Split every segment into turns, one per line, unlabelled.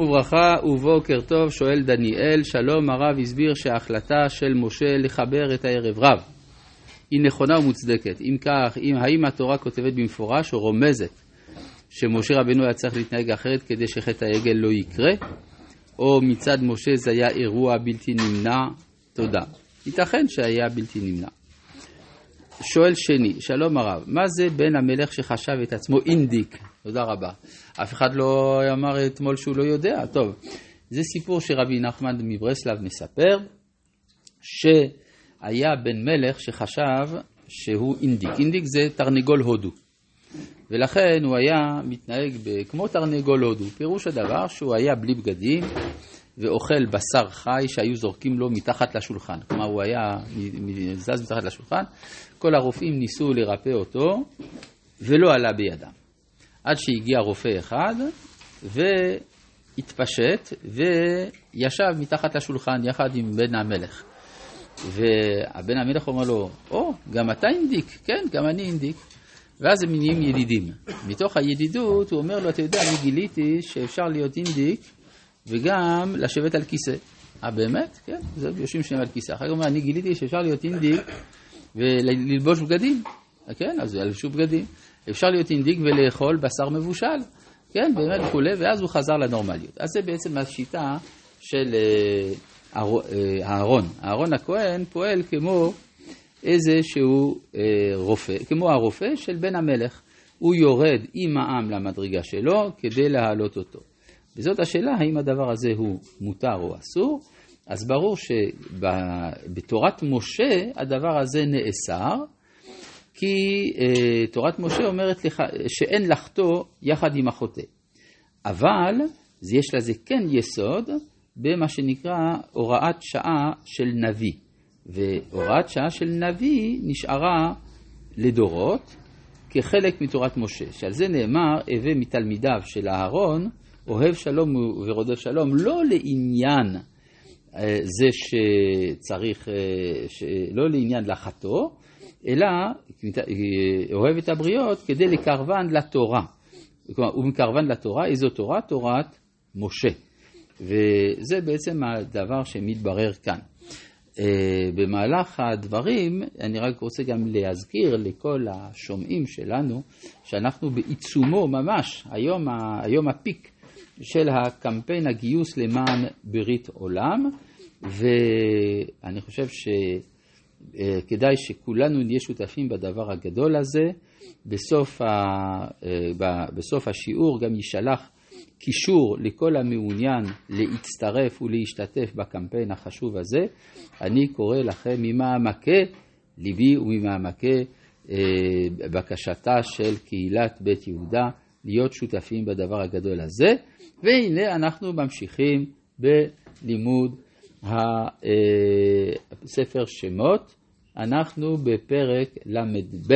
וברכה ובוקר טוב, שואל דניאל, שלום הרב הסביר שההחלטה של משה לחבר את הערב רב היא נכונה ומוצדקת. אם כך, אם, האם התורה כותבת במפורש או רומזת שמשה רבנו היה צריך להתנהג אחרת כדי שחטא העגל לא יקרה? או מצד משה זה היה אירוע בלתי נמנע? תודה. ייתכן שהיה בלתי נמנע. שואל שני, שלום הרב, מה זה בן המלך שחשב את עצמו אינדיק? תודה רבה. אף אחד לא אמר אתמול שהוא לא יודע. טוב, זה סיפור שרבי נחמן מברסלב מספר, שהיה בן מלך שחשב שהוא אינדיק. אינדיק זה תרנגול הודו. ולכן הוא היה מתנהג כמו תרנגול הודו. פירוש הדבר שהוא היה בלי בגדים ואוכל בשר חי שהיו זורקים לו מתחת לשולחן. כלומר, הוא היה זז מתחת לשולחן. כל הרופאים ניסו לרפא אותו ולא עלה בידם. עד שהגיע רופא אחד והתפשט וישב מתחת לשולחן יחד עם בן המלך. והבן המלך אומר לו, או, oh, גם אתה אינדיק? כן, גם אני אינדיק. ואז הם נהיים ידידים. מתוך הידידות הוא אומר לו, אתה יודע, אני גיליתי שאפשר להיות אינדיק וגם לשבת על כיסא. אה, באמת? כן, זה יושבים שניהם על כיסא. אחר כך הוא אומר, אני גיליתי שאפשר להיות אינדיק וללבוש בגדים. כן, אז ילבשו בגדים. אפשר להיות אינדיק ולאכול בשר מבושל, כן, באמת וכולי, ואז הוא חזר לנורמליות. אז זה בעצם השיטה של אה, אה, אהרון. אהרון הכהן פועל כמו איזה שהוא אה, רופא, כמו הרופא של בן המלך. הוא יורד עם העם למדרגה שלו כדי להעלות אותו. וזאת השאלה האם הדבר הזה הוא מותר או אסור. אז ברור שבתורת משה הדבר הזה נאסר, כי אה, תורת משה אומרת לך שאין לחטוא יחד עם החוטא. אבל יש לזה כן יסוד במה שנקרא הוראת שעה של נביא. והוראת שעה של נביא נשארה לדורות כחלק מתורת משה, שעל זה נאמר, הווה מתלמידיו של אהרון, אוהב שלום ורודף שלום, לא לעניין אה, זה שצריך, אה, לא לעניין לחטוא, אלא אוהב את הבריות כדי לקרבן לתורה. כלומר, הוא מקרבן לתורה, איזו תורה? תורת משה. וזה בעצם הדבר שמתברר כאן. אה, במהלך הדברים, אני רק רוצה גם להזכיר לכל השומעים שלנו, שאנחנו בעיצומו ממש, היום, היום הפיק של הקמפיין הגיוס למען ברית עולם, ואני חושב ש... אה, כדאי שכולנו נהיה שותפים בדבר הגדול הזה. בסוף, ה, אה, בסוף השיעור גם יישלח קישור לכל המעוניין להצטרף ולהשתתף בקמפיין החשוב הזה. אני קורא לכם ממעמקי ליבי וממעמקי אה, בקשתה של קהילת בית יהודה להיות שותפים בדבר הגדול הזה. והנה אנחנו ממשיכים בלימוד הספר שמות, אנחנו בפרק ל"ב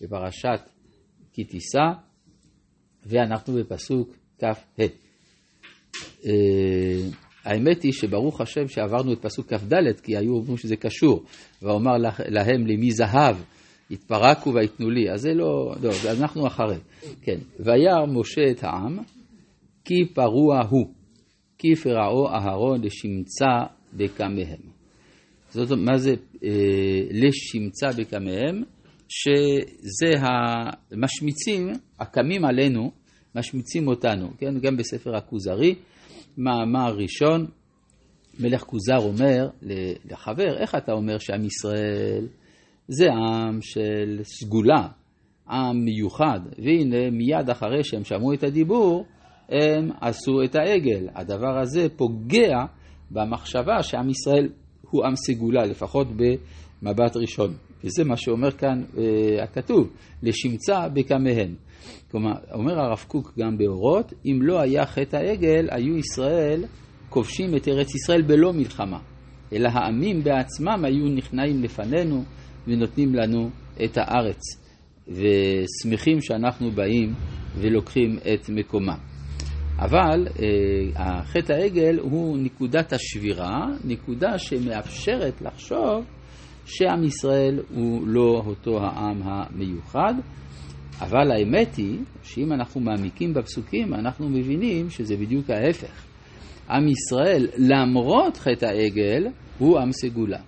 בפרשת כי תישא, ואנחנו בפסוק כ"ה. אה, האמת היא שברוך השם שעברנו את פסוק כ"ד, כי היו אומרים שזה קשור, ואומר להם למי זהב, התפרקו ויתנו לי, אז זה לא, לא, אז אנחנו אחרי, כן. וירא משה את העם, כי פרוע הוא. כי פרעו אהרון לשמצה בקמיהם. זאת אומרת, מה זה אה, לשמצה בקמיהם? שזה המשמיצים, הקמים עלינו, משמיצים אותנו, כן? גם בספר הכוזרי, מאמר ראשון, מלך כוזר אומר לחבר, איך אתה אומר שעם ישראל זה עם של סגולה, עם מיוחד, והנה מיד אחרי שהם שמעו את הדיבור, הם עשו את העגל. הדבר הזה פוגע במחשבה שעם ישראל הוא עם סגולה, לפחות במבט ראשון. וזה מה שאומר כאן אה, הכתוב, לשמצה בקמיהם. כלומר, אומר הרב קוק גם באורות, אם לא היה חטא העגל, היו ישראל כובשים את ארץ ישראל בלא מלחמה, אלא העמים בעצמם היו נכנעים לפנינו ונותנים לנו את הארץ, ושמחים שאנחנו באים ולוקחים את מקומם. אבל אה, חטא העגל הוא נקודת השבירה, נקודה שמאפשרת לחשוב שעם ישראל הוא לא אותו העם המיוחד, אבל האמת היא שאם אנחנו מעמיקים בפסוקים, אנחנו מבינים שזה בדיוק ההפך. עם ישראל, למרות חטא העגל, הוא עם סגולה.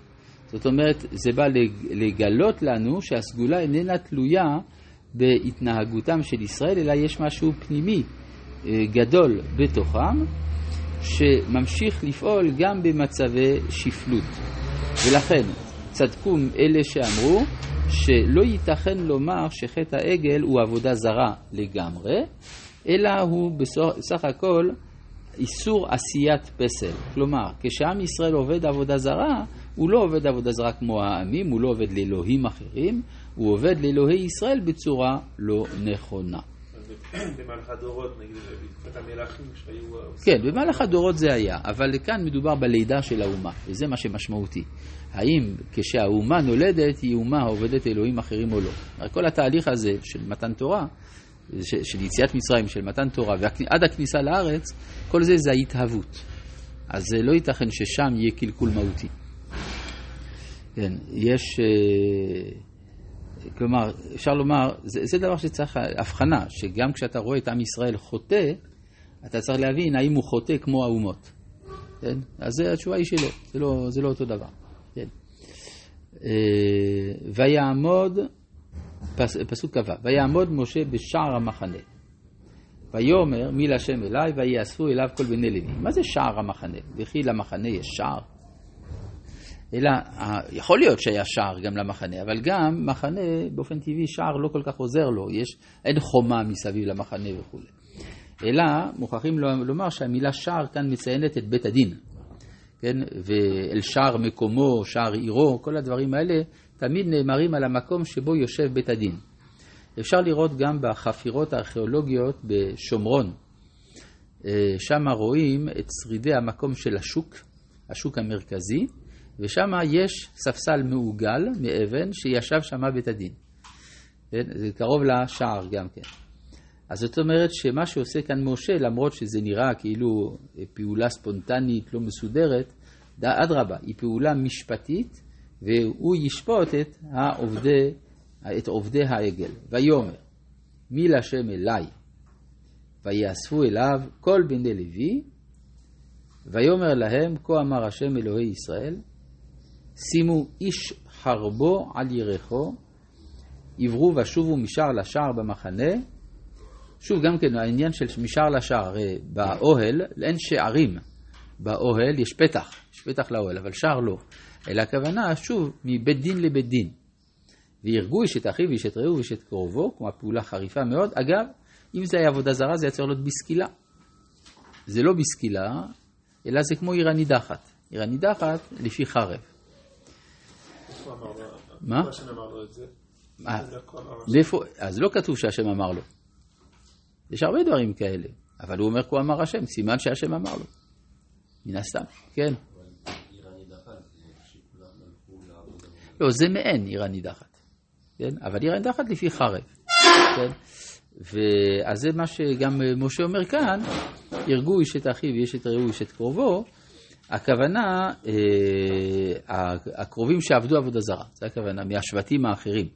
זאת אומרת, זה בא לגלות לנו שהסגולה איננה תלויה בהתנהגותם של ישראל, אלא יש משהו פנימי גדול בתוכם, שממשיך לפעול גם במצבי שפלות. ולכן, צדקו אלה שאמרו שלא ייתכן לומר שחטא העגל הוא עבודה זרה לגמרי, אלא הוא בסך הכל איסור עשיית פסל. כלומר, כשעם ישראל עובד עבודה זרה, הוא לא עובד עבודה זרה כמו העמים, הוא לא עובד לאלוהים אחרים, הוא עובד לאלוהי ישראל בצורה לא נכונה.
במהלך הדורות, נגיד, בתקופת המלכים שהיו...
כן, במהלך הדורות זה היה, אבל כאן מדובר בלידה של האומה, וזה מה שמשמעותי. האם כשהאומה נולדת היא אומה העובדת אלוהים אחרים או לא. כל התהליך הזה של מתן תורה, של יציאת מצרים, של מתן תורה, ועד הכניסה לארץ, כל זה זה ההתהוות. אז זה לא ייתכן ששם יהיה קלקול מהותי. כן, יש... כלומר, אפשר לומר, זה, זה דבר שצריך הבחנה, שגם כשאתה רואה את עם ישראל חוטא, אתה צריך להבין האם הוא חוטא כמו האומות. כן? אז התשובה היא שלא, זה לא, זה לא אותו דבר. כן? אה, ויעמוד, פס, פסוק כ"ו, ויעמוד משה בשער המחנה. ויאמר מי להשם אליי ויאספו אליו כל בני לוי. מה זה שער המחנה? וכי למחנה יש שער? אלא יכול להיות שהיה שער גם למחנה, אבל גם מחנה באופן טבעי שער לא כל כך עוזר לו, יש, אין חומה מסביב למחנה וכו'. אלא מוכרחים לומר שהמילה שער כאן מציינת את בית הדין, כן? ואל שער מקומו, שער עירו, כל הדברים האלה תמיד נאמרים על המקום שבו יושב בית הדין. אפשר לראות גם בחפירות הארכיאולוגיות בשומרון, אה, שם רואים את שרידי המקום של השוק, השוק המרכזי, ושם יש ספסל מעוגל מאבן שישב שם בית הדין. כן? זה קרוב לשער גם כן. אז זאת אומרת שמה שעושה כאן משה, למרות שזה נראה כאילו פעולה ספונטנית, לא מסודרת, אדרבה, היא פעולה משפטית, והוא ישפוט את העובדי, את עובדי העגל. ויאמר, מי להשם אליי, ויאספו אליו כל בני לוי, ויאמר להם, כה אמר השם אלוהי ישראל, שימו איש חרבו על ירחו, עברו ושובו משער לשער במחנה. שוב, גם כן העניין של משער לשער, הרי באוהל אין שערים. באוהל יש פתח, יש פתח לאוהל, אבל שער לא. אלא הכוונה, שוב, מבית דין לבית דין. ויהרגו איש את אחיו ואיש את רעהו ואיש את קרובו, כמו פעולה חריפה מאוד. אגב, אם זה היה עבודה זרה, זה היה צריך להיות בסקילה. זה לא בסקילה, אלא זה כמו עיר הנידחת. עיר הנידחת לפי חרב. מה? אז לא כתוב שהשם אמר לו. יש הרבה דברים כאלה, אבל הוא אומר כה אמר השם, סימן שהשם אמר לו. מן הסתם, כן. לא, זה מעין עיר הנידחת, כן? אבל עיר הנידחת לפי חרב, כן? ואז זה מה שגם משה אומר כאן, הרגו איש את אחיו ויש את רעהו איש את קרובו, הכוונה, אה, הקרובים שעבדו עבודה זרה, זה הכוונה, מהשבטים האחרים.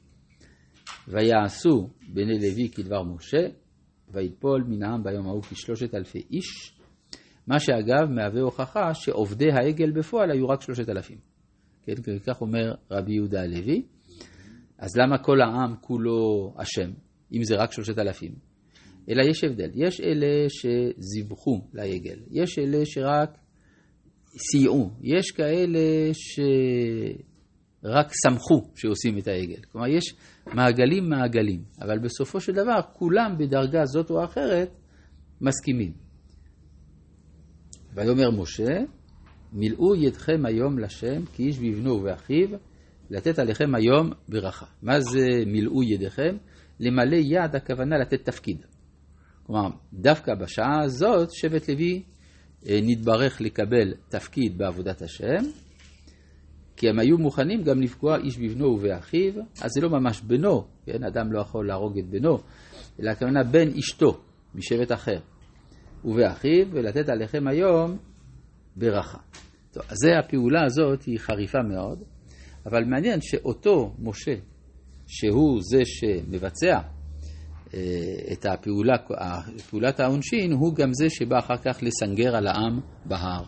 ויעשו בני לוי כדבר משה, ויפול מן העם ביום ההוא כשלושת אלפי איש, מה שאגב מהווה הוכחה שעובדי העגל בפועל היו רק שלושת אלפים. כן, כך אומר רבי יהודה הלוי. אז למה כל העם כולו אשם, אם זה רק שלושת אלפים? אלא יש הבדל. יש אלה שזיבחו לעגל, יש אלה שרק סייעו. יש כאלה שרק שמחו שעושים את העגל. כלומר, יש מעגלים מעגלים, אבל בסופו של דבר כולם בדרגה זאת או אחרת מסכימים. ויאמר משה, מילאו ידכם היום לשם כי איש בבנו ובאחיו, לתת עליכם היום ברכה. מה זה מילאו ידיכם? למלא יד הכוונה לתת תפקיד. כלומר, דווקא בשעה הזאת שבט לוי נתברך לקבל תפקיד בעבודת השם, כי הם היו מוכנים גם לפגוע איש בבנו ובאחיו, אז זה לא ממש בנו, כן? אדם לא יכול להרוג את בנו, אלא הכוונה בן אשתו משבט אחר, ובאחיו, ולתת עליכם היום ברכה. טוב, אז זה הפעולה הזאת היא חריפה מאוד, אבל מעניין שאותו משה, שהוא זה שמבצע את הפעולה, פעולת העונשין, הוא גם זה שבא אחר כך לסנגר על העם בהר.